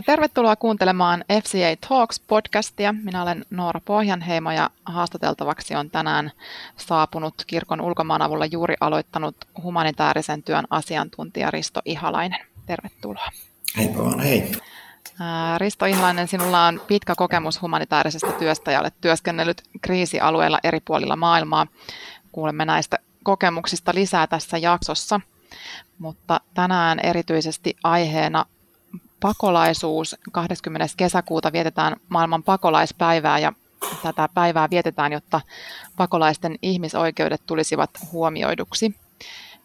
Tervetuloa kuuntelemaan FCA Talks podcastia. Minä olen Noora Pohjanheimo ja haastateltavaksi on tänään saapunut kirkon ulkomaan avulla juuri aloittanut humanitaarisen työn asiantuntija Risto Ihalainen. Tervetuloa. Hei vaan, hei. Risto Ihalainen, sinulla on pitkä kokemus humanitaarisesta työstä ja olet työskennellyt kriisialueilla eri puolilla maailmaa. Kuulemme näistä kokemuksista lisää tässä jaksossa, mutta tänään erityisesti aiheena pakolaisuus. 20. kesäkuuta vietetään maailman pakolaispäivää ja tätä päivää vietetään, jotta pakolaisten ihmisoikeudet tulisivat huomioiduksi.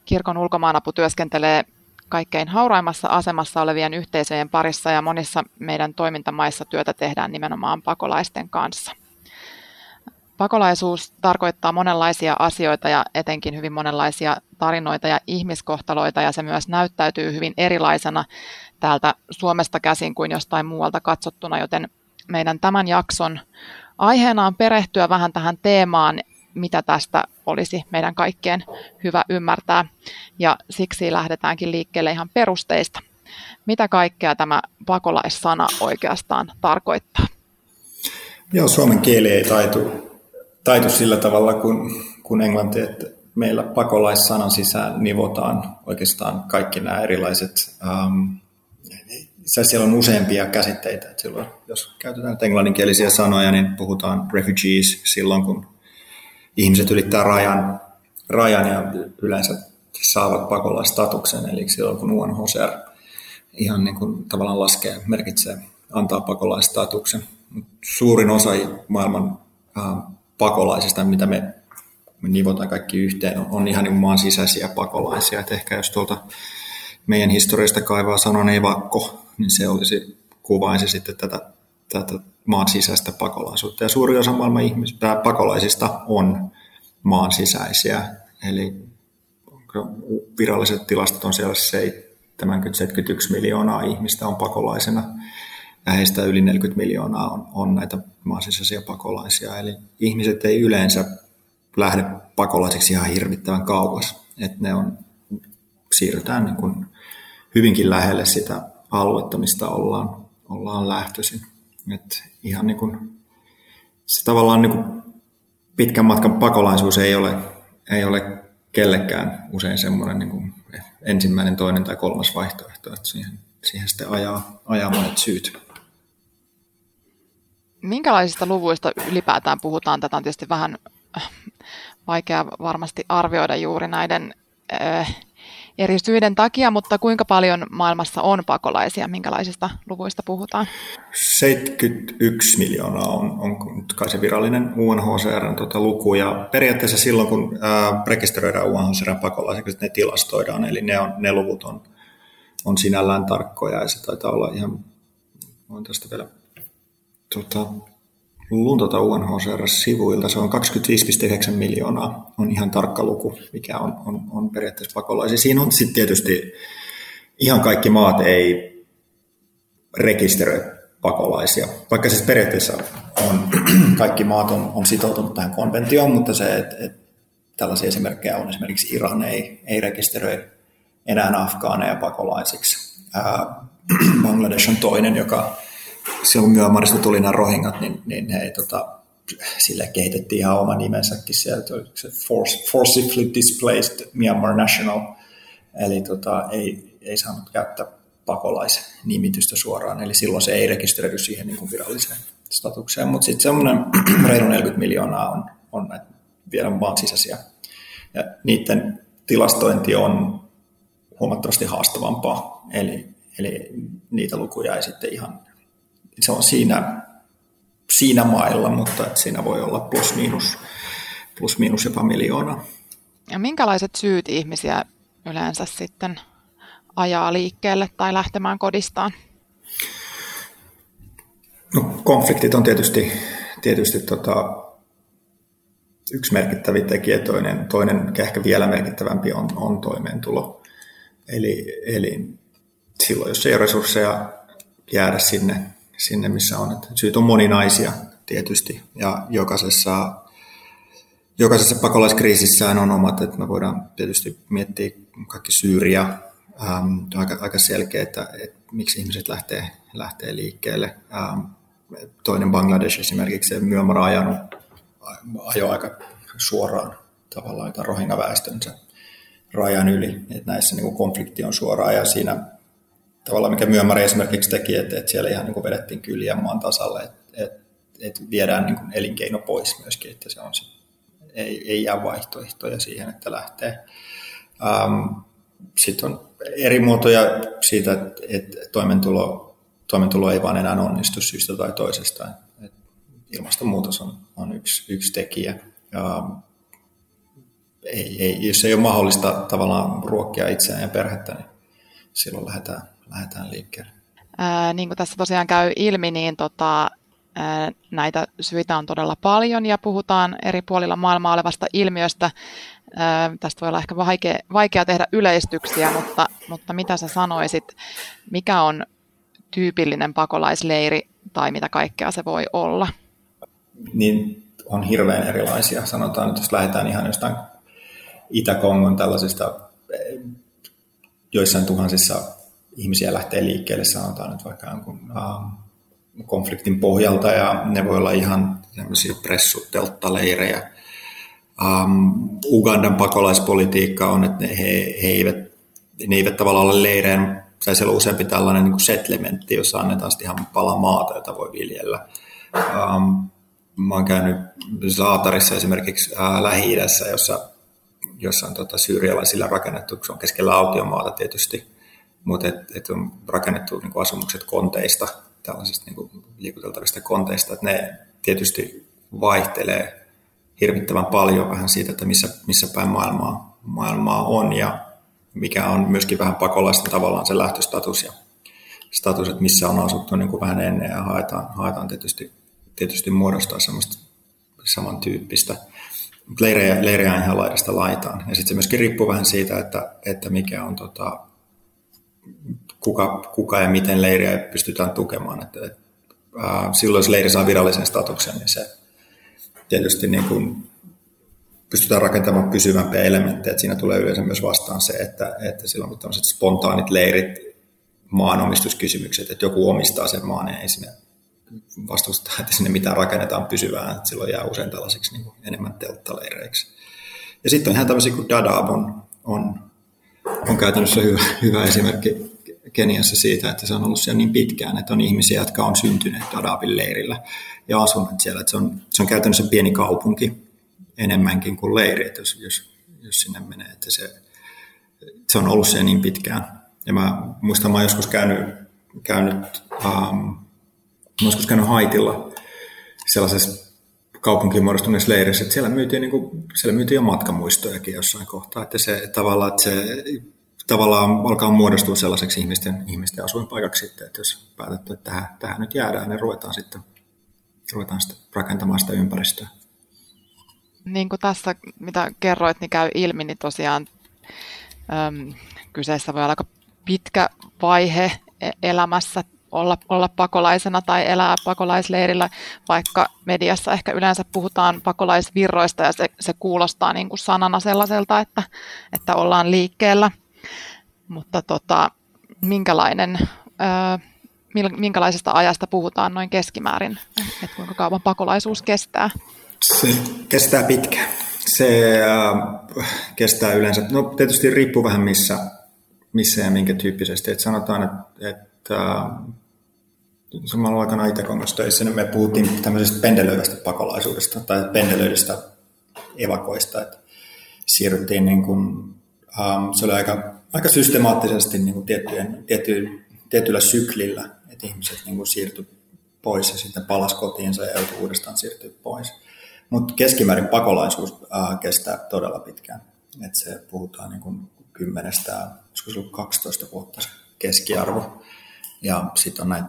Kirkon ulkomaanapu työskentelee kaikkein hauraimmassa asemassa olevien yhteisöjen parissa ja monissa meidän toimintamaissa työtä tehdään nimenomaan pakolaisten kanssa. Pakolaisuus tarkoittaa monenlaisia asioita ja etenkin hyvin monenlaisia tarinoita ja ihmiskohtaloita ja se myös näyttäytyy hyvin erilaisena täältä Suomesta käsin kuin jostain muualta katsottuna, joten meidän tämän jakson aiheena on perehtyä vähän tähän teemaan, mitä tästä olisi meidän kaikkien hyvä ymmärtää. Ja siksi lähdetäänkin liikkeelle ihan perusteista. Mitä kaikkea tämä pakolaissana oikeastaan tarkoittaa? Joo, suomen kieli ei taitu, taitu sillä tavalla kuin, kuin englanti, että meillä pakolaissanan sisään nivotaan oikeastaan kaikki nämä erilaiset um, siellä on useampia käsitteitä. Että silloin, jos käytetään englanninkielisiä sanoja, niin puhutaan refugees silloin, kun ihmiset ylittää rajan, rajan ja yleensä saavat pakolaistatuksen, eli silloin kun UNHCR ihan niin kuin tavallaan laskee, merkitsee, antaa pakolaistatuksen. Suurin osa maailman äh, pakolaisista, mitä me, me nivotaan kaikki yhteen, on, on ihan niin maan sisäisiä pakolaisia. Et ehkä jos tuolta meidän historiasta kaivaa sanon ei vakko, niin se olisi, kuvaisi sitten tätä, tätä maan sisäistä pakolaisuutta. Ja suuri osa maailman ihmisistä, pakolaisista on maan sisäisiä, eli viralliset tilastot on siellä 71 miljoonaa ihmistä on pakolaisena, ja heistä yli 40 miljoonaa on, on näitä maan sisäisiä pakolaisia. Eli ihmiset ei yleensä lähde pakolaisiksi ihan hirvittävän kauas, että ne on, siirrytään niin kuin hyvinkin lähelle sitä aluetta, mistä ollaan, ollaan lähtöisin. Et ihan niin kuin, se tavallaan niin kuin pitkän matkan pakolaisuus ei ole, ei ole kellekään usein semmoinen niin kuin ensimmäinen, toinen tai kolmas vaihtoehto, että siihen, siihen sitten ajaa, ajaa monet syyt. Minkälaisista luvuista ylipäätään puhutaan? Tätä on tietysti vähän vaikea varmasti arvioida juuri näiden äh, eri syiden takia, mutta kuinka paljon maailmassa on pakolaisia, minkälaisista luvuista puhutaan? 71 miljoonaa on, on kai se virallinen UNHCRn tota luku, ja periaatteessa silloin, kun ää, rekisteröidään UNHCRn pakolaisiksi, ne tilastoidaan, eli ne, on, ne luvut on, on sinällään tarkkoja, ja se taitaa olla ihan, voin tästä vielä tota, luntata UNHCR-sivuilta, se on 25,9 miljoonaa, on ihan tarkka luku, mikä on, on, on periaatteessa pakolaisia. Siinä on sitten tietysti ihan kaikki maat ei rekisteröi pakolaisia, vaikka siis periaatteessa on, kaikki maat on, on sitoutunut tähän konventioon, mutta se, että et tällaisia esimerkkejä on esimerkiksi Iran ei, ei rekisteröi enää afgaaneja pakolaisiksi. Ää, Bangladesh on toinen, joka silloin Myanmarista tuli nämä rohingat, niin, niin he tota, sille kehitettiin ihan oma nimensäkin sieltä, se Force, Forcibly Displaced Myanmar National, eli tota, ei, ei saanut käyttää pakolaisnimitystä suoraan, eli silloin se ei rekisteröidy siihen niin kuin viralliseen statukseen, mutta sitten semmoinen reilu 40 miljoonaa on, on näitä vielä maan sisäisiä, ja niiden tilastointi on huomattavasti haastavampaa, eli, eli niitä lukuja ei sitten ihan se on siinä, siinä mailla, mutta siinä voi olla plus miinus, plus miinus jopa miljoona. Ja minkälaiset syyt ihmisiä yleensä sitten ajaa liikkeelle tai lähtemään kodistaan? No, konfliktit on tietysti, tietysti tota, yksi merkittävä tekijä, toinen, toinen ehkä vielä merkittävämpi on, on toimeentulo. Eli, eli silloin, jos ei ole resursseja jäädä sinne sinne, missä on. Että syyt on moninaisia tietysti ja jokaisessa, jokaisessa pakolaiskriisissään on omat, että me voidaan tietysti miettiä kaikki Syyria, ähm, aika, aika selkeä, että, että miksi ihmiset lähtee, lähtee liikkeelle. Ähm, toinen Bangladesh esimerkiksi, se Myanmar ajanut ajo aika suoraan tavallaan rohinga-väestönsä rajan yli, että näissä niin konflikti on suoraan ja siinä tavallaan mikä Myanmar esimerkiksi teki, että, että siellä ihan niin kuin vedettiin kyliä maan tasalle, että, että, että viedään niin kuin elinkeino pois myöskin, että se on se, ei, ei jää vaihtoehtoja siihen, että lähtee. Ähm, sitten on eri muotoja siitä, että, että toimeentulo, toimeentulo ei vaan enää onnistu syystä tai toisesta. Ilmastonmuutos on, on yksi, yksi tekijä. Ähm, ei, ei, jos ei ole mahdollista tavallaan ruokkia itseään ja perhettä, niin silloin lähdetään, lähdetään liikkeelle. Ää, niin kuin tässä tosiaan käy ilmi, niin tota, ää, näitä syitä on todella paljon ja puhutaan eri puolilla maailmaa olevasta ilmiöstä. Ää, tästä voi olla ehkä vaikea, vaikea tehdä yleistyksiä, mutta, mutta mitä sä sanoisit, mikä on tyypillinen pakolaisleiri tai mitä kaikkea se voi olla? Niin on hirveän erilaisia. Sanotaan, että jos lähdetään ihan jostain Itä-Kongon tällaisista joissain tuhansissa ihmisiä lähtee liikkeelle, sanotaan nyt vaikka jonkun uh, konfliktin pohjalta, ja ne voi olla ihan tämmöisiä pressutelttaleirejä. Um, Ugandan pakolaispolitiikka on, että ne, he, he, eivät, ne eivät tavallaan ole leireen, tai siellä on useampi tällainen niin settlementti, jossa annetaan sitten ihan pala maata, jota voi viljellä. Um, mä oon käynyt Saatarissa esimerkiksi uh, Lähi-idässä, jossa jossa on tota, syyrialaisilla rakennettu, se on keskellä autiomaata tietysti, mutta et, et on rakennettu niin kuin asumukset konteista, tällaisista niin kuin liikuteltavista konteista, että ne tietysti vaihtelee hirvittävän paljon vähän siitä, että missä, missä päin maailmaa, maailmaa on ja mikä on myöskin vähän pakolaisten tavallaan se lähtöstatus ja status, että missä on asuttu niin kuin vähän ennen ja haetaan, haetaan tietysti, tietysti muodostaa semmoista samantyyppistä leirejä, leirejä ihan laidasta laitaan. Ja sitten se myöskin riippuu vähän siitä, että, että mikä on tota, kuka, kuka ja miten leiriä pystytään tukemaan. Että, et, ää, silloin jos leiri saa virallisen statuksen, niin se tietysti niin kuin pystytään rakentamaan pysyvämpiä elementtejä. Että siinä tulee yleensä myös vastaan se, että, että silloin kun tämmöiset spontaanit leirit, maanomistuskysymykset, että joku omistaa sen maan, niin ei sinne vastustaa, että sinne mitään rakennetaan pysyvää, että silloin jää usein tällaisiksi niin enemmän telttaleireiksi. Ja sitten on ihan tämmöisiä kuin Dadaab on, on, on käytännössä hyvä, hyvä esimerkki Keniassa siitä, että se on ollut siellä niin pitkään, että on ihmisiä, jotka on syntyneet Dadaabin leirillä ja asuneet siellä. Että se, on, se on käytännössä pieni kaupunki enemmänkin kuin leiri, että jos, jos, jos sinne menee, että se, se on ollut siellä niin pitkään. Ja mä muistan, mä joskus käynyt, käynyt Mä joskus käynyt Haitilla sellaisessa kaupunkiin muodostuneessa leirissä, että siellä myytiin, niin kuin, siellä myytiin jo matkamuistojakin jossain kohtaa, että se tavallaan, että se tavallaan alkaa muodostua sellaiseksi ihmisten, ihmisten asuinpaikaksi sitten, että jos päätetty, että tähän, tähän nyt jäädään, niin ruvetaan sitten, ruvetaan sitten rakentamaan sitä ympäristöä. Niin kuin tässä, mitä kerroit, niin käy ilmi, niin tosiaan äm, kyseessä voi olla aika pitkä vaihe e-, elämässä olla, olla pakolaisena tai elää pakolaisleirillä, vaikka mediassa ehkä yleensä puhutaan pakolaisvirroista ja se, se kuulostaa niin kuin sanana sellaiselta, että, että ollaan liikkeellä. Mutta tota, minkälainen, ää, minkälaisesta ajasta puhutaan noin keskimäärin, että kuinka kauan pakolaisuus kestää? Se kestää pitkään. Se äh, kestää yleensä, no tietysti riippuu vähän missä, missä ja minkä tyyppisesti. Et sanotaan, että, että samalla aikana Itä-Kongossa töissä, niin me puhuttiin tämmöisestä pendelöivästä pakolaisuudesta tai pendelöidystä evakoista, että siirryttiin niin kuin, um, se oli aika, aika systemaattisesti niin kuin tiettyjen, tietty, tietyllä syklillä, että ihmiset niin kuin siirtyi pois ja sitten palas kotiinsa ja joutui uudestaan siirtyä pois. Mutta keskimäärin pakolaisuus uh, kestää todella pitkään. Et se puhutaan niin kuin kymmenestä, ollut 12 vuotta se keskiarvo. Ja sitten on näitä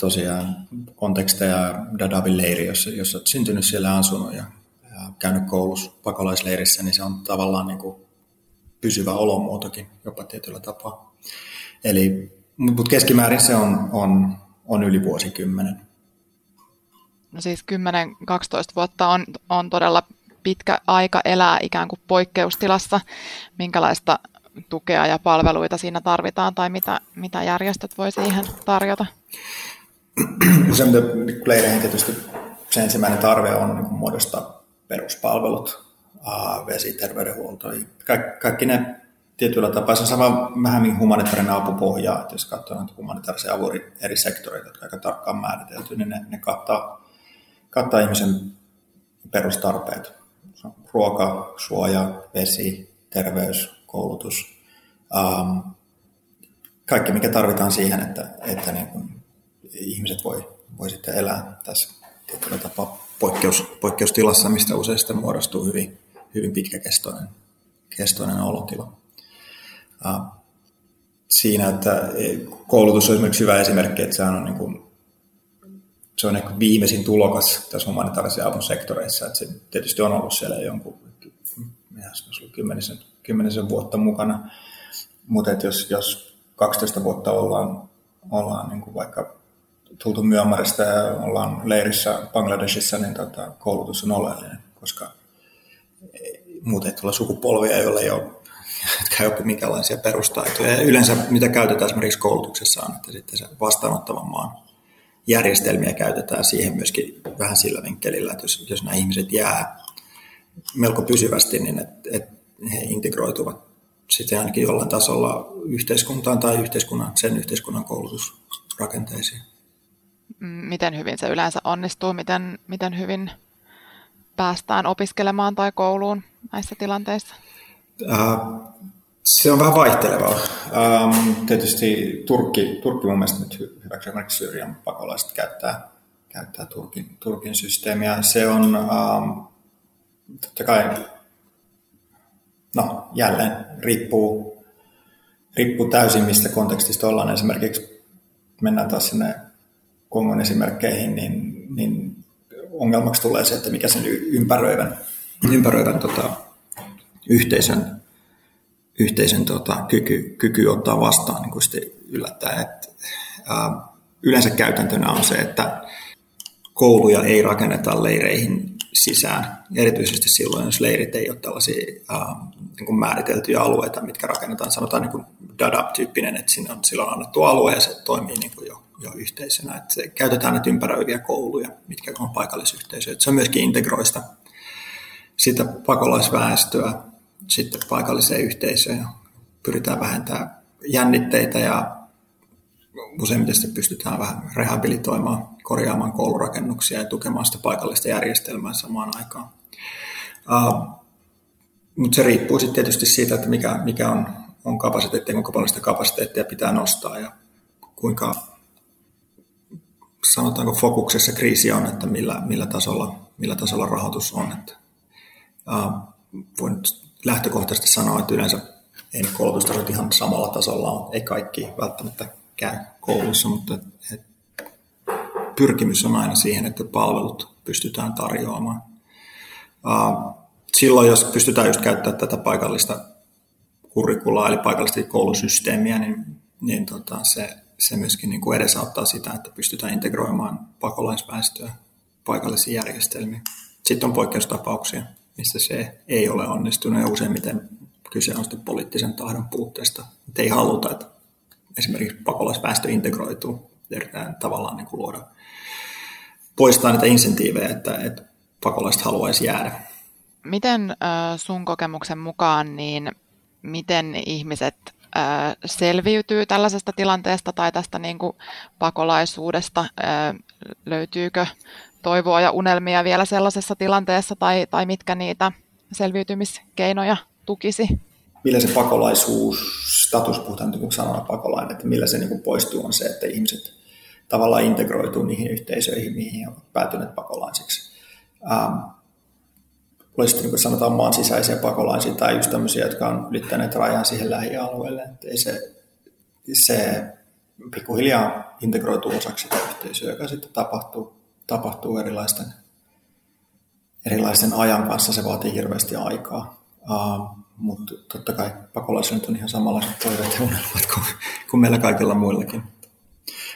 tosiaan konteksteja Dadabin leiri, jos, jos olet syntynyt siellä asunut ja, ja käynyt koulussa pakolaisleirissä, niin se on tavallaan niin kuin pysyvä olomuotokin jopa tietyllä tapaa. Eli, mutta keskimäärin se on, on, on yli vuosikymmenen. No siis 10-12 vuotta on, on todella pitkä aika elää ikään kuin poikkeustilassa. Minkälaista tukea ja palveluita siinä tarvitaan tai mitä, mitä järjestöt voi siihen tarjota? Se, mitä leireihin tietysti se ensimmäinen tarve on niin muodostaa peruspalvelut, vesi, terveydenhuolto, kaikki, kaikki ne tietyllä tapaa. Se on sama vähän humanitaarinen apupohja, että jos katsoo näitä humanitaarisia avun eri sektoreita, jotka aika tarkkaan määritelty, niin ne, ne kattaa, kattaa ihmisen perustarpeet. Ruoka, suoja, vesi, terveys, koulutus. Um, kaikki, mikä tarvitaan siihen, että, että niin kuin ihmiset voi, voi sitten elää tässä tietyllä tapaa poikkeus, poikkeustilassa, mistä usein sitten muodostuu hyvin, hyvin pitkäkestoinen kestoinen olotila. Uh, siinä, että koulutus on esimerkiksi hyvä esimerkki, että se on, niin kuin, se on ehkä viimeisin tulokas tässä humanitaarisen avun sektoreissa. Että se tietysti on ollut siellä jonkun kymmenisen, kymmenisen vuotta mukana, mutta jos, jos 12 vuotta ollaan, ollaan niin kuin vaikka tultu Myanmarista ja ollaan leirissä Bangladesissa, niin tota, koulutus on oleellinen, koska muuten ei tule sukupolvia, ei ole jotka ei oppi minkälaisia perustaitoja. Ja yleensä mitä käytetään esimerkiksi koulutuksessa on, että sitten se vastaanottavan maan järjestelmiä käytetään siihen myöskin vähän sillä vinkkelillä, että jos, jos nämä ihmiset jää melko pysyvästi, niin että et he integroituvat sitten ainakin jollain tasolla yhteiskuntaan tai yhteiskunnan, sen yhteiskunnan koulutusrakenteisiin. Miten hyvin se yleensä onnistuu? Miten, miten hyvin päästään opiskelemaan tai kouluun näissä tilanteissa? Uh, se on vähän vaihtelevaa. Um, tietysti Turkki, Turkki mun mielestä nyt hyväksi esimerkiksi Syyrian pakolaiset käyttää, käyttää Turkin, Turkin systeemiä. Se on um, totta kai, no jälleen riippuu, riippuu täysin mistä kontekstista ollaan. Esimerkiksi mennään taas sinne Kongon esimerkkeihin, niin, niin ongelmaksi tulee se, että mikä sen ympäröivän, ympäröivän tota, yhteisön, yhteisön tota, kyky, kyky ottaa vastaan niin sitten yllättää. Et, ää, yleensä käytäntönä on se, että kouluja ei rakenneta leireihin sisään, erityisesti silloin, jos leirit ei ole tällaisia ää, niin kuin määriteltyjä alueita, mitkä rakennetaan, sanotaan niin kuin DADAP-tyyppinen, että siinä on, silloin annettu alue ja se toimii niin kuin jo, jo yhteisönä. Että se, käytetään näitä ympäröiviä kouluja, mitkä on paikallisyhteisöjä. Se on myöskin integroista sitä pakolaisväestöä sitten paikalliseen yhteisöön. Pyritään vähentämään jännitteitä ja useimmiten pystytään vähän rehabilitoimaan, korjaamaan koulurakennuksia ja tukemaan sitä paikallista järjestelmää samaan aikaan. Uh, mutta se riippuu sitten tietysti siitä, että mikä, mikä on, on kapasiteetti, kuinka paljon sitä kapasiteettia pitää nostaa ja kuinka sanotaanko fokuksessa kriisi on, että millä, millä, tasolla, millä tasolla rahoitus on. Että, uh, voin lähtökohtaisesti sanoa, että yleensä ei ne koulutustasot ihan samalla tasolla ole. Ei kaikki välttämättä käy koulussa, mutta et, pyrkimys on aina siihen, että palvelut pystytään tarjoamaan. Silloin, jos pystytään just käyttämään tätä paikallista kurrikulaa, eli paikallista koulusysteemiä, niin, niin tota, se, se myöskin niin kuin edesauttaa sitä, että pystytään integroimaan pakolaisväestöä paikallisiin järjestelmiin. Sitten on poikkeustapauksia missä se ei ole onnistunut ja useimmiten kyse on sitten poliittisen tahdon puutteesta. Että ei haluta, että esimerkiksi pakolaisväestö integroituu. Yritetään tavallaan niin kuin luoda, poistaa niitä insentiivejä, että, että pakolaiset haluaisi jäädä. Miten sun kokemuksen mukaan, niin miten ihmiset selviytyy tällaisesta tilanteesta tai tästä niin kuin pakolaisuudesta? Löytyykö toivoa ja unelmia vielä sellaisessa tilanteessa tai, tai mitkä niitä selviytymiskeinoja tukisi? Millä se pakolaisuus, status, puhutaan niin sanana pakolainen, että millä se niin poistuu on se, että ihmiset tavallaan integroituu niihin yhteisöihin, mihin he ovat päätyneet pakolaisiksi. Ähm, olisi niin kuin sanotaan maan sisäisiä pakolaisia tai just tämmöisiä, jotka on ylittäneet rajan siihen lähialueelle. Että ei se, se pikkuhiljaa integroituu osaksi sitä yhteisöä, joka sitten tapahtuu tapahtuu erilaisten, erilaisen ajan kanssa, se vaatii hirveästi aikaa. Uh, mutta totta kai pakolaisilla on ihan samanlaiset toiveet ja unelmat kuin, kuin meillä kaikilla muillakin.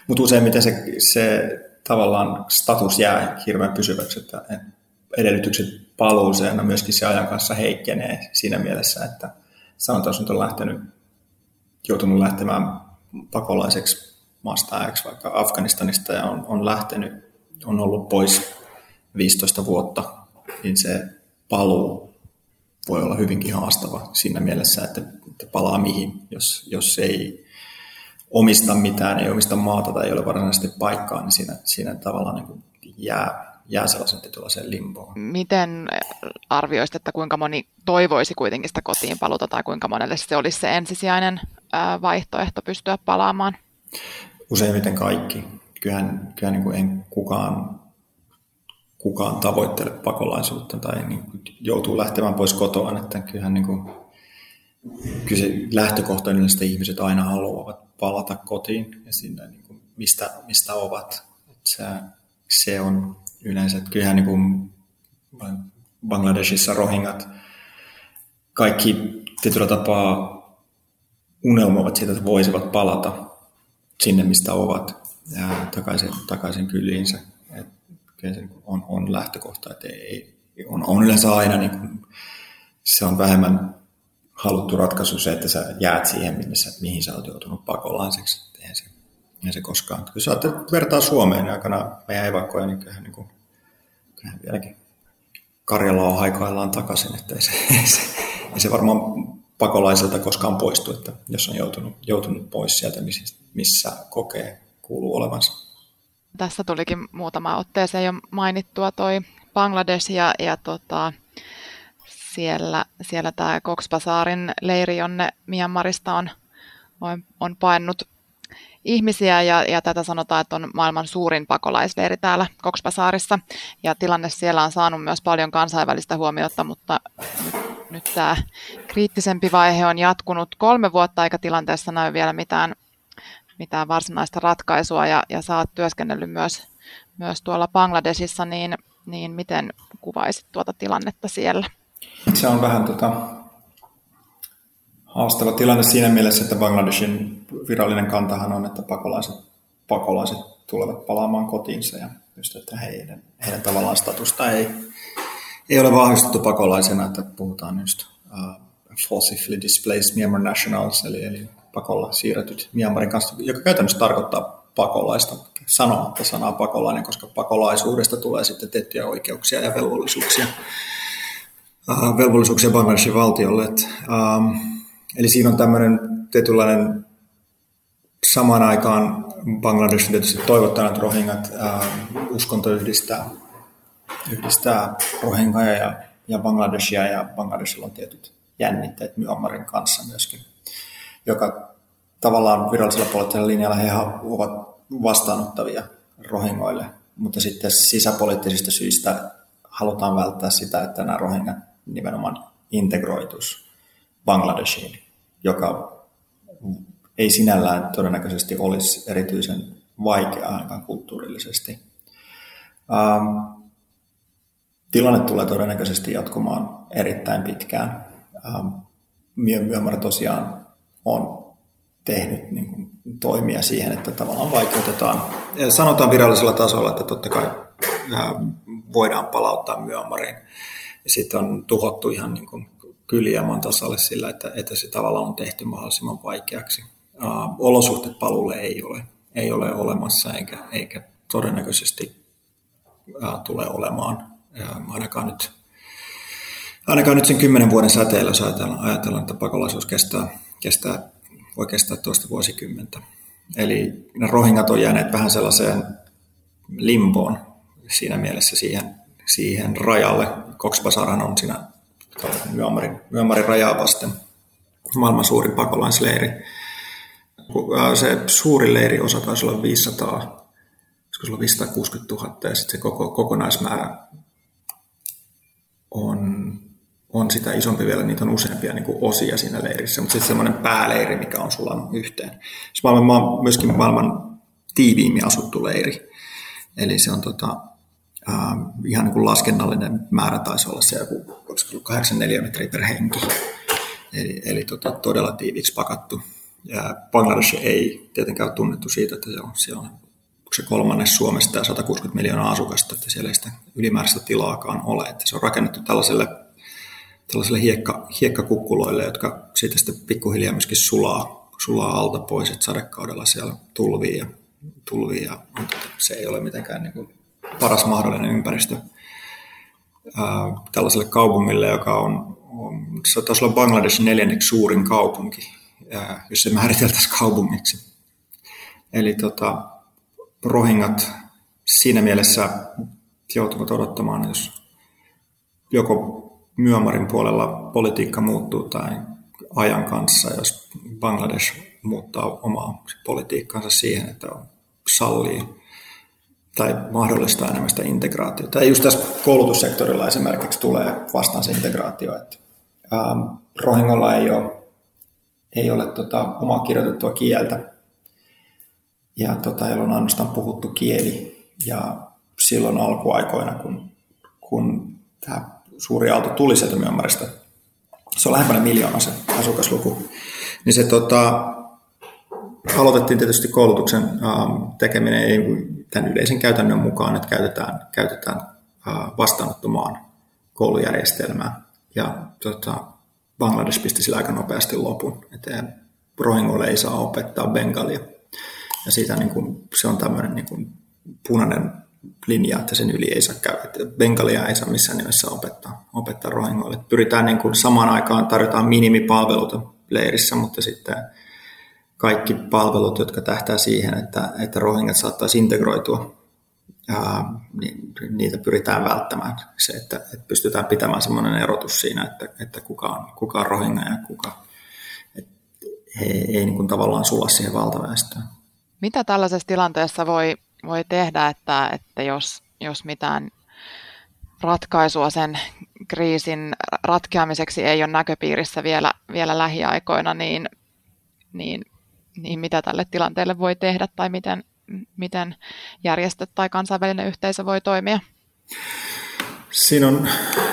Mutta useimmiten se, se tavallaan status jää hirveän pysyväksi, että edellytykset paluuseen myöskin se ajan kanssa heikkenee siinä mielessä, että sanotaan, että on lähtenyt, joutunut lähtemään pakolaiseksi maasta X vaikka Afganistanista ja on, on lähtenyt, on ollut pois 15 vuotta, niin se paluu voi olla hyvinkin haastava siinä mielessä, että, että palaa mihin, jos, jos ei omista mitään, ei omista maata tai ei ole varsinaisesti paikkaa, niin siinä, siinä tavallaan niin kuin jää, jää sellaisen tietynlaiseen limboon. Miten arvioisit, että kuinka moni toivoisi kuitenkin sitä kotiin paluta tai kuinka monelle se olisi se ensisijainen vaihtoehto pystyä palaamaan? Useimmiten kaikki. Kyllähän, kyllähän niin kuin en kukaan, kukaan tavoittele pakolaisuutta tai niin kuin joutuu lähtemään pois kotoa, että kyllähän niin kuin, kyllä se lähtökohtainen, että ihmiset aina haluavat palata kotiin ja sinne, niin kuin, mistä, mistä ovat. Että se, se on yleensä, että kyllähän niin kuin Bangladesissa rohingat, kaikki tietyllä tapaa unelmoivat siitä, että voisivat palata sinne, mistä ovat ja takaisin, takaisin kyliinsä. Kyllä se on, on lähtökohta, että ei, on, on yleensä aina niin kuin, se on vähemmän haluttu ratkaisu se, että sä jäät siihen, mihin sä, mihin sä oot joutunut pakolaiseksi. Eihän se, eihän se koskaan. Kun sä vertaa Suomeen niin aikana meidän evakkoja, niin kyllähän, niin kuin, kyllähän vieläkin Karjalaa haikaillaan takaisin, että ei se, ei se, ei se varmaan pakolaiselta koskaan poistu, että jos on joutunut, joutunut pois sieltä, missä, missä kokee kuuluu olevansa. Tässä tulikin muutama otteeseen jo mainittua toi Bangladesh ja, ja tota, siellä, siellä tämä Coxbazarin leiri, jonne Myanmarista on, on, on paennut ihmisiä ja, ja tätä sanotaan, että on maailman suurin pakolaisleiri täällä Coxbazaarissa ja tilanne siellä on saanut myös paljon kansainvälistä huomiota, mutta nyt, nyt tämä kriittisempi vaihe on jatkunut kolme vuotta eikä tilanteessa näy vielä mitään, mitään varsinaista ratkaisua ja, ja sä oot työskennellyt myös, myös tuolla Bangladesissa, niin, niin miten kuvaisit tuota tilannetta siellä? Se on vähän tota, haastava tilanne siinä mielessä, että Bangladeshin virallinen kantahan on, että pakolaiset, pakolaiset tulevat palaamaan kotiinsa ja just, että heidän, heidän tavallaan statusta ei, ei ole vahvistettu pakolaisena, että puhutaan just uh, forcibly displaced Myanmar nationals, eli, eli pakolla siirretyt Myanmarin kanssa, joka käytännössä tarkoittaa pakolaista, sanomatta sanaa pakolainen, koska pakolaisuudesta tulee sitten tiettyjä oikeuksia ja velvollisuuksia, uh, velvollisuuksia Bangladeshin valtiolle. Et, um, Eli siinä on tämmöinen tietynlainen samaan aikaan Bangladesh tietysti toivottanut, että rohingat äh, uskonto yhdistää, yhdistää rohingaja ja, ja Bangladeshia ja Bangladeshilla on tietyt jännitteet Myanmarin kanssa myöskin, joka tavallaan virallisella poliittisella linjalla he ovat vastaanottavia rohingoille, mutta sitten sisäpoliittisista syistä halutaan välttää sitä, että nämä rohingat nimenomaan integroitus Bangladeshiin, joka ei sinällään todennäköisesti olisi erityisen vaikea ainakaan kulttuurillisesti. Ähm, tilanne tulee todennäköisesti jatkumaan erittäin pitkään. Ähm, Myanmar tosiaan on tehnyt niin kuin, toimia siihen, että tavallaan vaikeutetaan. Sanotaan virallisella tasolla, että totta kai äh, voidaan palauttaa Myanmariin. Sitten on tuhottu ihan niin kuin, kyljäämään tasalle sillä, että, että se tavallaan on tehty mahdollisimman vaikeaksi. Uh, olosuhteet paluulle ei ole, ei ole olemassa eikä, eikä todennäköisesti uh, tule olemaan uh, ainakaan nyt ainakaan nyt sen kymmenen vuoden säteellä, jos ajatellaan että pakolaisuus kestää, kestää, voi kestää toista vuosikymmentä. Eli ne rohingat on jääneet vähän sellaiseen limboon siinä mielessä siihen, siihen rajalle. Coxbazarhan on siinä Myanmarin, Myanmarin rajaa vasten maailman suurin pakolaisleiri. Se suuri leiriosa taisi olla 500, olisiko se olla 560 000 ja sitten se koko, kokonaismäärä on, on sitä isompi vielä, niitä on useampia niin osia siinä leirissä, mutta sitten semmoinen pääleiri, mikä on sulannut yhteen. Se maailman, myöskin maailman tiiviimmin asuttu leiri. Eli se on tota, äh, ihan niin kuin laskennallinen määrä taisi olla se joku 84 metriä per henki. Eli, eli tota, todella tiiviiksi pakattu. Ja Bangladesh ei tietenkään ole tunnettu siitä, että se on, se on se kolmannes Suomesta ja 160 miljoonaa asukasta, että siellä ei sitä ylimääräistä tilaakaan ole. Että se on rakennettu tällaiselle tällaisille hiekka, hiekkakukkuloille, jotka siitä sitten pikkuhiljaa myöskin sulaa, sulaa alta pois, että sadekaudella siellä tulvii ja, tulvii ja se ei ole mitenkään niin kuin paras mahdollinen ympäristö ää, tällaiselle kaupungille, joka on, on se taisi olla Bangladesin neljänneksi suurin kaupunki, ää, jos se määriteltäisiin kaupungiksi. Eli tota, rohingat siinä mielessä joutuvat odottamaan, jos joko Myanmarin puolella politiikka muuttuu tai ajan kanssa, jos Bangladesh muuttaa omaa politiikkaansa siihen, että sallii tai mahdollistaa enemmän sitä integraatiota. Ja just tässä koulutussektorilla esimerkiksi tulee vastaan se integraatio, että ähm, Rohingolla ei ole, ei ole tota, omaa kirjoitettua kieltä, ja tota, ei ole ainoastaan puhuttu kieli. Ja silloin alkuaikoina, kun, kun tämä suuri aalto tuli sieltä Myanmarista, se on lähempänä miljoona se asukasluku, niin se tota, aloitettiin tietysti koulutuksen ähm, tekeminen ei, tämän yleisen käytännön mukaan, että käytetään, käytetään äh, vastaanottomaan koulujärjestelmää. Ja tota, Bangladesh pisti sillä aika nopeasti lopun, että Rohingoille ei saa opettaa bengalia. Ja siitä niin kuin, se on tämmöinen niin kuin punainen linja, että sen yli ei saa käydä. Että bengalia ei saa missään nimessä opettaa, opettaa rohingoille. Pyritään niin kuin samaan aikaan tarjotaan minimipalveluita leirissä, mutta sitten kaikki palvelut, jotka tähtää siihen, että, että rohingat saattaisi integroitua, ää, niin niitä pyritään välttämään. Se, että, että pystytään pitämään sellainen erotus siinä, että, että kuka, on, kuka on rohinga ja kuka he ei niin kuin tavallaan sulla siihen valtaväestöön. Mitä tällaisessa tilanteessa voi, voi tehdä, että, että jos, jos mitään ratkaisua sen kriisin ratkeamiseksi ei ole näköpiirissä vielä, vielä lähiaikoina, niin, niin, niin mitä tälle tilanteelle voi tehdä tai miten, miten järjestöt tai kansainvälinen yhteisö voi toimia? Siinä on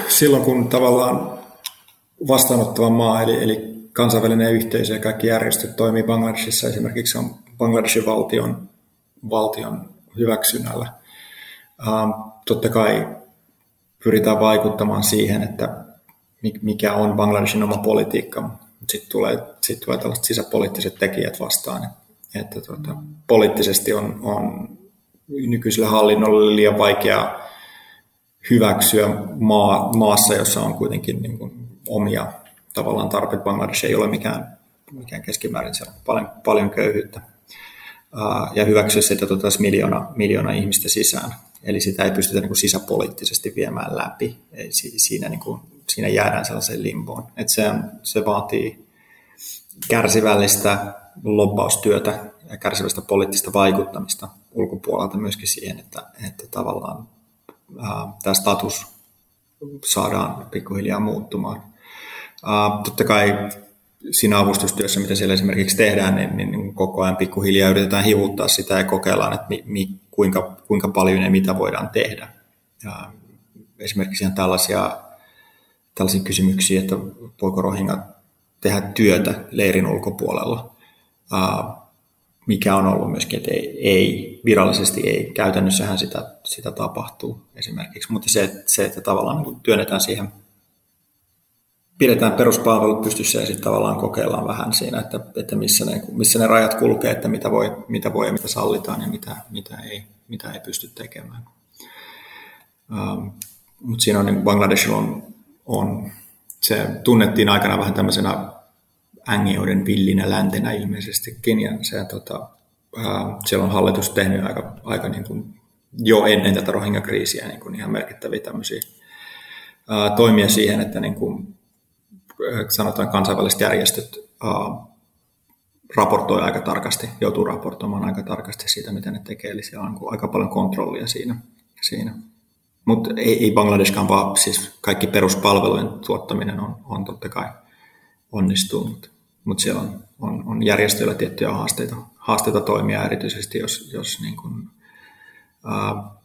silloin, kun tavallaan vastaanottava maa, eli, eli kansainvälinen yhteisö ja kaikki järjestöt toimii Bangladesissa esimerkiksi on Bangladeshin valtion, valtion hyväksynnällä. Ähm, totta kai pyritään vaikuttamaan siihen, että mikä on Bangladeshin oma politiikka. Sitten tulee, sit tulee tällaiset sisäpoliittiset tekijät vastaan, että tuota, poliittisesti on, on nykyisellä hallinnolla liian vaikea hyväksyä maa, maassa, jossa on kuitenkin niin kuin omia tavallaan tarpeet. Bangladesh ei ole mikään, mikään keskimäärin, siellä on paljon, paljon köyhyyttä ja hyväksyä sitä tota, miljoona, miljoona ihmistä sisään. Eli sitä ei pystytä niin kuin sisäpoliittisesti viemään läpi. Ei, siinä, niin kuin, siinä jäädään sellaiseen limboon. Et se, se vaatii kärsivällistä lobbaustyötä ja kärsivällistä poliittista vaikuttamista ulkopuolelta myöskin siihen, että, että tavallaan ää, tämä status saadaan pikkuhiljaa muuttumaan. Ää, totta kai siinä avustustyössä, mitä siellä esimerkiksi tehdään, niin, niin, niin koko ajan pikkuhiljaa yritetään hivuttaa sitä ja kokeillaan, että mi, mi, kuinka, kuinka paljon ja mitä voidaan tehdä. Ja esimerkiksi ihan tällaisia, tällaisia kysymyksiä, että voiko rohingat tehdä työtä leirin ulkopuolella, mikä on ollut myöskin, että ei, ei virallisesti ei, käytännössähän sitä, sitä tapahtuu esimerkiksi, mutta se, se että tavallaan niin työnnetään siihen pidetään peruspalvelut pystyssä ja sitten tavallaan kokeillaan vähän siinä, että, että missä, ne, missä ne rajat kulkee, että mitä voi, mitä voi ja mitä sallitaan ja mitä, mitä, ei, mitä ei pysty tekemään. Um, Mutta siinä on niin Bangladeshilla on, on, se tunnettiin aikana vähän tämmöisenä ängioiden villinä läntenä ilmeisestikin ja se, tota, uh, siellä on hallitus tehnyt aika, aika niin kuin jo ennen tätä Rohingya-kriisiä niin kuin ihan merkittäviä tämmöisiä uh, toimia siihen, että niin kuin sanotaan kansainväliset järjestöt uh, raportoi aika tarkasti, joutuu raportoimaan aika tarkasti siitä, mitä ne tekee, eli siellä on aika paljon kontrollia siinä. siinä. Mutta ei, ei Bangladeskaan vaan, siis kaikki peruspalvelujen tuottaminen on, on totta kai onnistuu, mutta mut siellä on, on, on järjestöillä tiettyjä haasteita, haasteita toimia erityisesti, jos, jos niin kun, uh,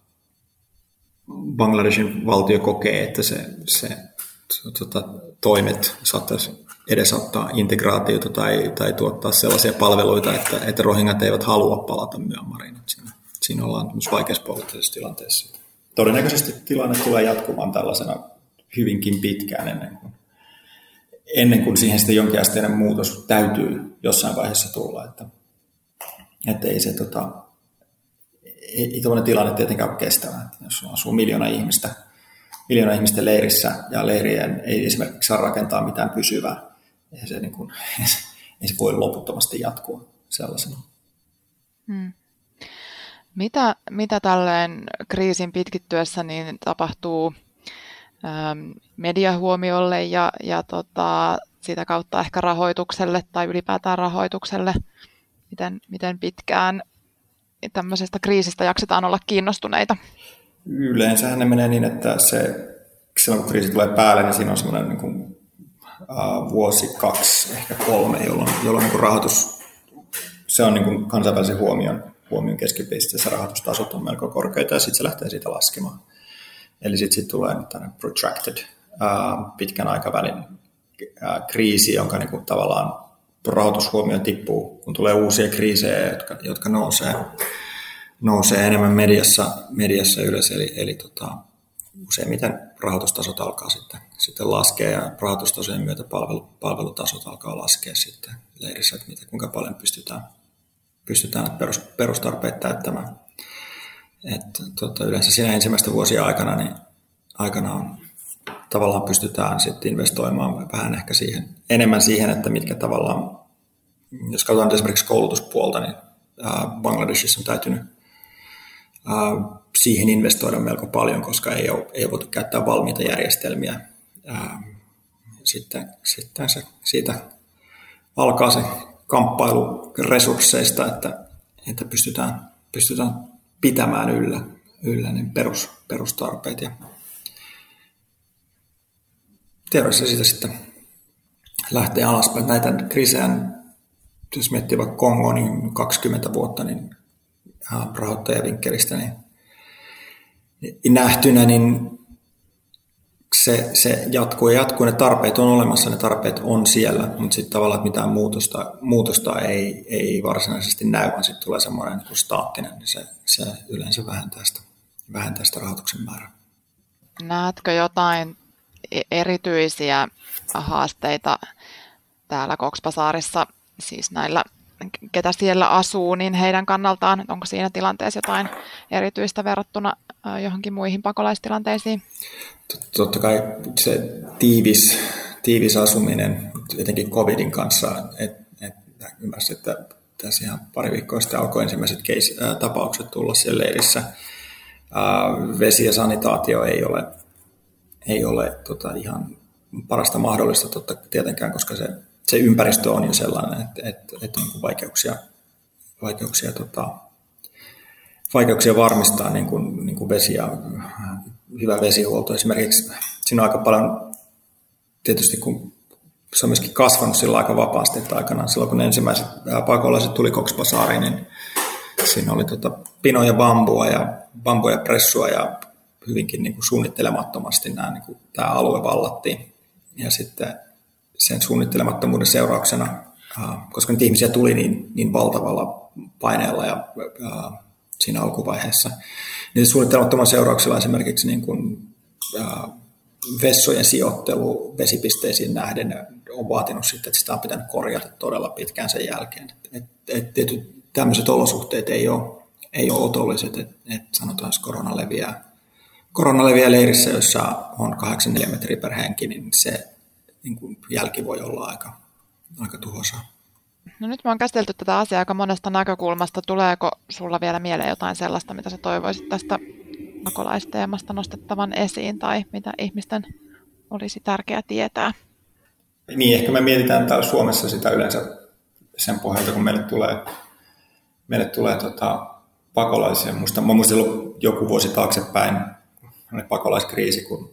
Bangladeshin valtio kokee, että se, se tota, toimet saattaisi edesauttaa integraatiota tai, tai tuottaa sellaisia palveluita, että, että rohingat eivät halua palata Myanmariin. Siinä, siinä ollaan vaikeassa poliittisessa tilanteessa. Todennäköisesti tilanne tulee jatkumaan tällaisena hyvinkin pitkään ennen kuin ennen kuin siihen sitten jonkinasteinen muutos täytyy jossain vaiheessa tulla. Että, että ei se tota, ei, ei tilanne tietenkään ole kestävä. Että jos asuu miljoona ihmistä, miljoona ihmisten leirissä ja leirien ei esimerkiksi saa rakentaa mitään pysyvää, ei se, niin kuin, ei se voi loputtomasti jatkua sellaisena. Hmm. Mitä, mitä tälleen kriisin pitkittyessä niin tapahtuu ähm, mediahuomiolle ja, ja tota, sitä kautta ehkä rahoitukselle tai ylipäätään rahoitukselle? Miten, miten pitkään tämmöisestä kriisistä jaksetaan olla kiinnostuneita? Yleensä ne menee niin, että se, silloin kun kriisi tulee päälle, niin siinä on semmoinen niin kuin, uh, vuosi, kaksi, ehkä kolme, jolloin, jolloin niin rahoitus, se on niin kuin kansainvälisen huomion, huomion keskipisteessä, rahoitustasot on melko korkeita ja sitten se lähtee siitä laskemaan. Eli sitten sit tulee tämmöinen protracted, uh, pitkän aikavälin uh, kriisi, jonka niin kuin, tavallaan rahoitushuomio tippuu, kun tulee uusia kriisejä, jotka, jotka nousee, nousee enemmän mediassa, mediassa ylös. Eli, eli tota, useimmiten rahoitustasot alkaa sitten, sitten laskea ja rahoitustasojen myötä palvelu, palvelutasot alkaa laskea sitten leirissä, että mitä, kuinka paljon pystytään, pystytään perus, perustarpeet täyttämään. Et, tota, yleensä siinä ensimmäistä vuosia aikana, niin aikana on tavallaan pystytään sitten investoimaan vähän ehkä siihen, enemmän siihen, että mitkä tavallaan, jos katsotaan esimerkiksi koulutuspuolta, niin Bangladesissa on täytynyt siihen investoida melko paljon, koska ei ole, ei voitu käyttää valmiita järjestelmiä. Sitten, sitten se, siitä alkaa se kamppailu resursseista, että, että pystytään, pystytään pitämään yllä, yllä niin perus, perustarpeet ja teoriassa siitä sitten lähtee alaspäin. Näitä kriisejä, jos miettii vaikka Kongo, niin 20 vuotta niin rahoittajavinkkelistä niin, nähtynä, niin se, se jatkuu ja jatkuu. Ne tarpeet on olemassa, ne tarpeet on siellä, mutta sitten tavallaan että mitään muutosta, muutosta ei, ei varsinaisesti näy, vaan sitten tulee semmoinen niin staattinen, niin se, se yleensä vähentää sitä, vähentää sitä rahoituksen määrää. Näetkö jotain E- erityisiä haasteita täällä Kokspasaarissa, siis näillä, ketä siellä asuu, niin heidän kannaltaan, onko siinä tilanteessa jotain erityistä verrattuna johonkin muihin pakolaistilanteisiin? Totta kai se tiivis, tiivis asuminen, jotenkin covidin kanssa, että et, ymmärsin, että tässä ihan pari viikkoa sitten alkoi ensimmäiset case, ää, tapaukset tulla siellä leirissä. Ää, vesi ja sanitaatio ei ole ei ole tota, ihan parasta mahdollista totta tietenkään, koska se, se ympäristö on jo sellainen, että, että, että on vaikeuksia, vaikeuksia, tota, vaikeuksia varmistaa niin kuin, niin kuin vesi ja hyvä vesihuolto. Esimerkiksi siinä on aika paljon, tietysti kun se on myöskin kasvanut sillä aika vapaasti, että aikanaan silloin kun ensimmäiset pakolaiset tuli Kokspasariin, niin siinä oli tota pinoja bambua ja bambuja pressua ja hyvinkin niin kuin suunnittelemattomasti nämä, niin kuin, tämä alue vallattiin. Ja sitten sen suunnittelemattomuuden seurauksena, koska niitä ihmisiä tuli niin, niin valtavalla paineella ja siinä alkuvaiheessa, niin suunnittelemattoman seurauksella esimerkiksi niin kuin, vessojen sijoittelu vesipisteisiin nähden on vaatinut sitten, että sitä on pitänyt korjata todella pitkään sen jälkeen. Et, et, tämmöiset olosuhteet ei ole, ei ole otolliset, että et sanotaan, jos korona leviää korona leviää leirissä, jossa on 84 metriä per henki, niin se niin kuin jälki voi olla aika, aika tuhoisaa. No nyt me on käsitelty tätä asiaa aika monesta näkökulmasta. Tuleeko sulla vielä mieleen jotain sellaista, mitä sä toivoisit tästä pakolaisteemasta nostettavan esiin tai mitä ihmisten olisi tärkeää tietää? Niin, ehkä me mietitään täällä Suomessa sitä yleensä sen pohjalta, kun meille tulee, meille tulee tota, pakolaisia. Musta, mä muistan joku vuosi taaksepäin pakolaiskriisi, kun,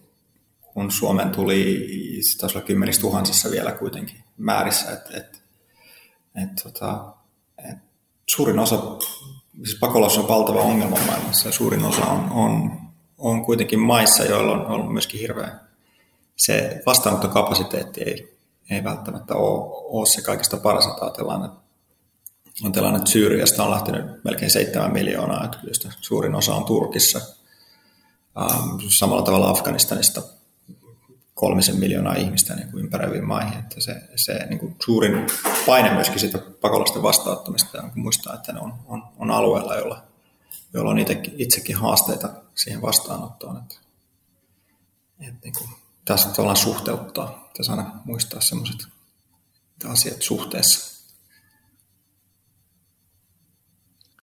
kun Suomen tuli, se taisi olla kymmenissä tuhansissa vielä kuitenkin määrissä, että et, et, tota, et suurin osa, siis pakolaisuus on valtava ongelma maailmassa ja suurin osa on, on, on kuitenkin maissa, joilla on ollut myöskin hirveä se vastaanottokapasiteetti ei, ei välttämättä ole, ole se kaikista paras, että ajatellaan, että ajatellaan, että Syyriasta on lähtenyt melkein 7 miljoonaa, josta suurin osa on Turkissa – Ähm, samalla tavalla Afganistanista kolmisen miljoonaa ihmistä niin kuin ympäröiviin maihin. Että se, se niin kuin suurin paine myöskin sitä pakolaisten vastaanottamista on, kun muistaa, että ne on, on, on alueella, jolla, jolla on itsekin, itsekin haasteita siihen vastaanottoon. Että, että niin kuin, tässä tavallaan suhteuttaa. Pitäisi aina muistaa sellaiset asiat suhteessa.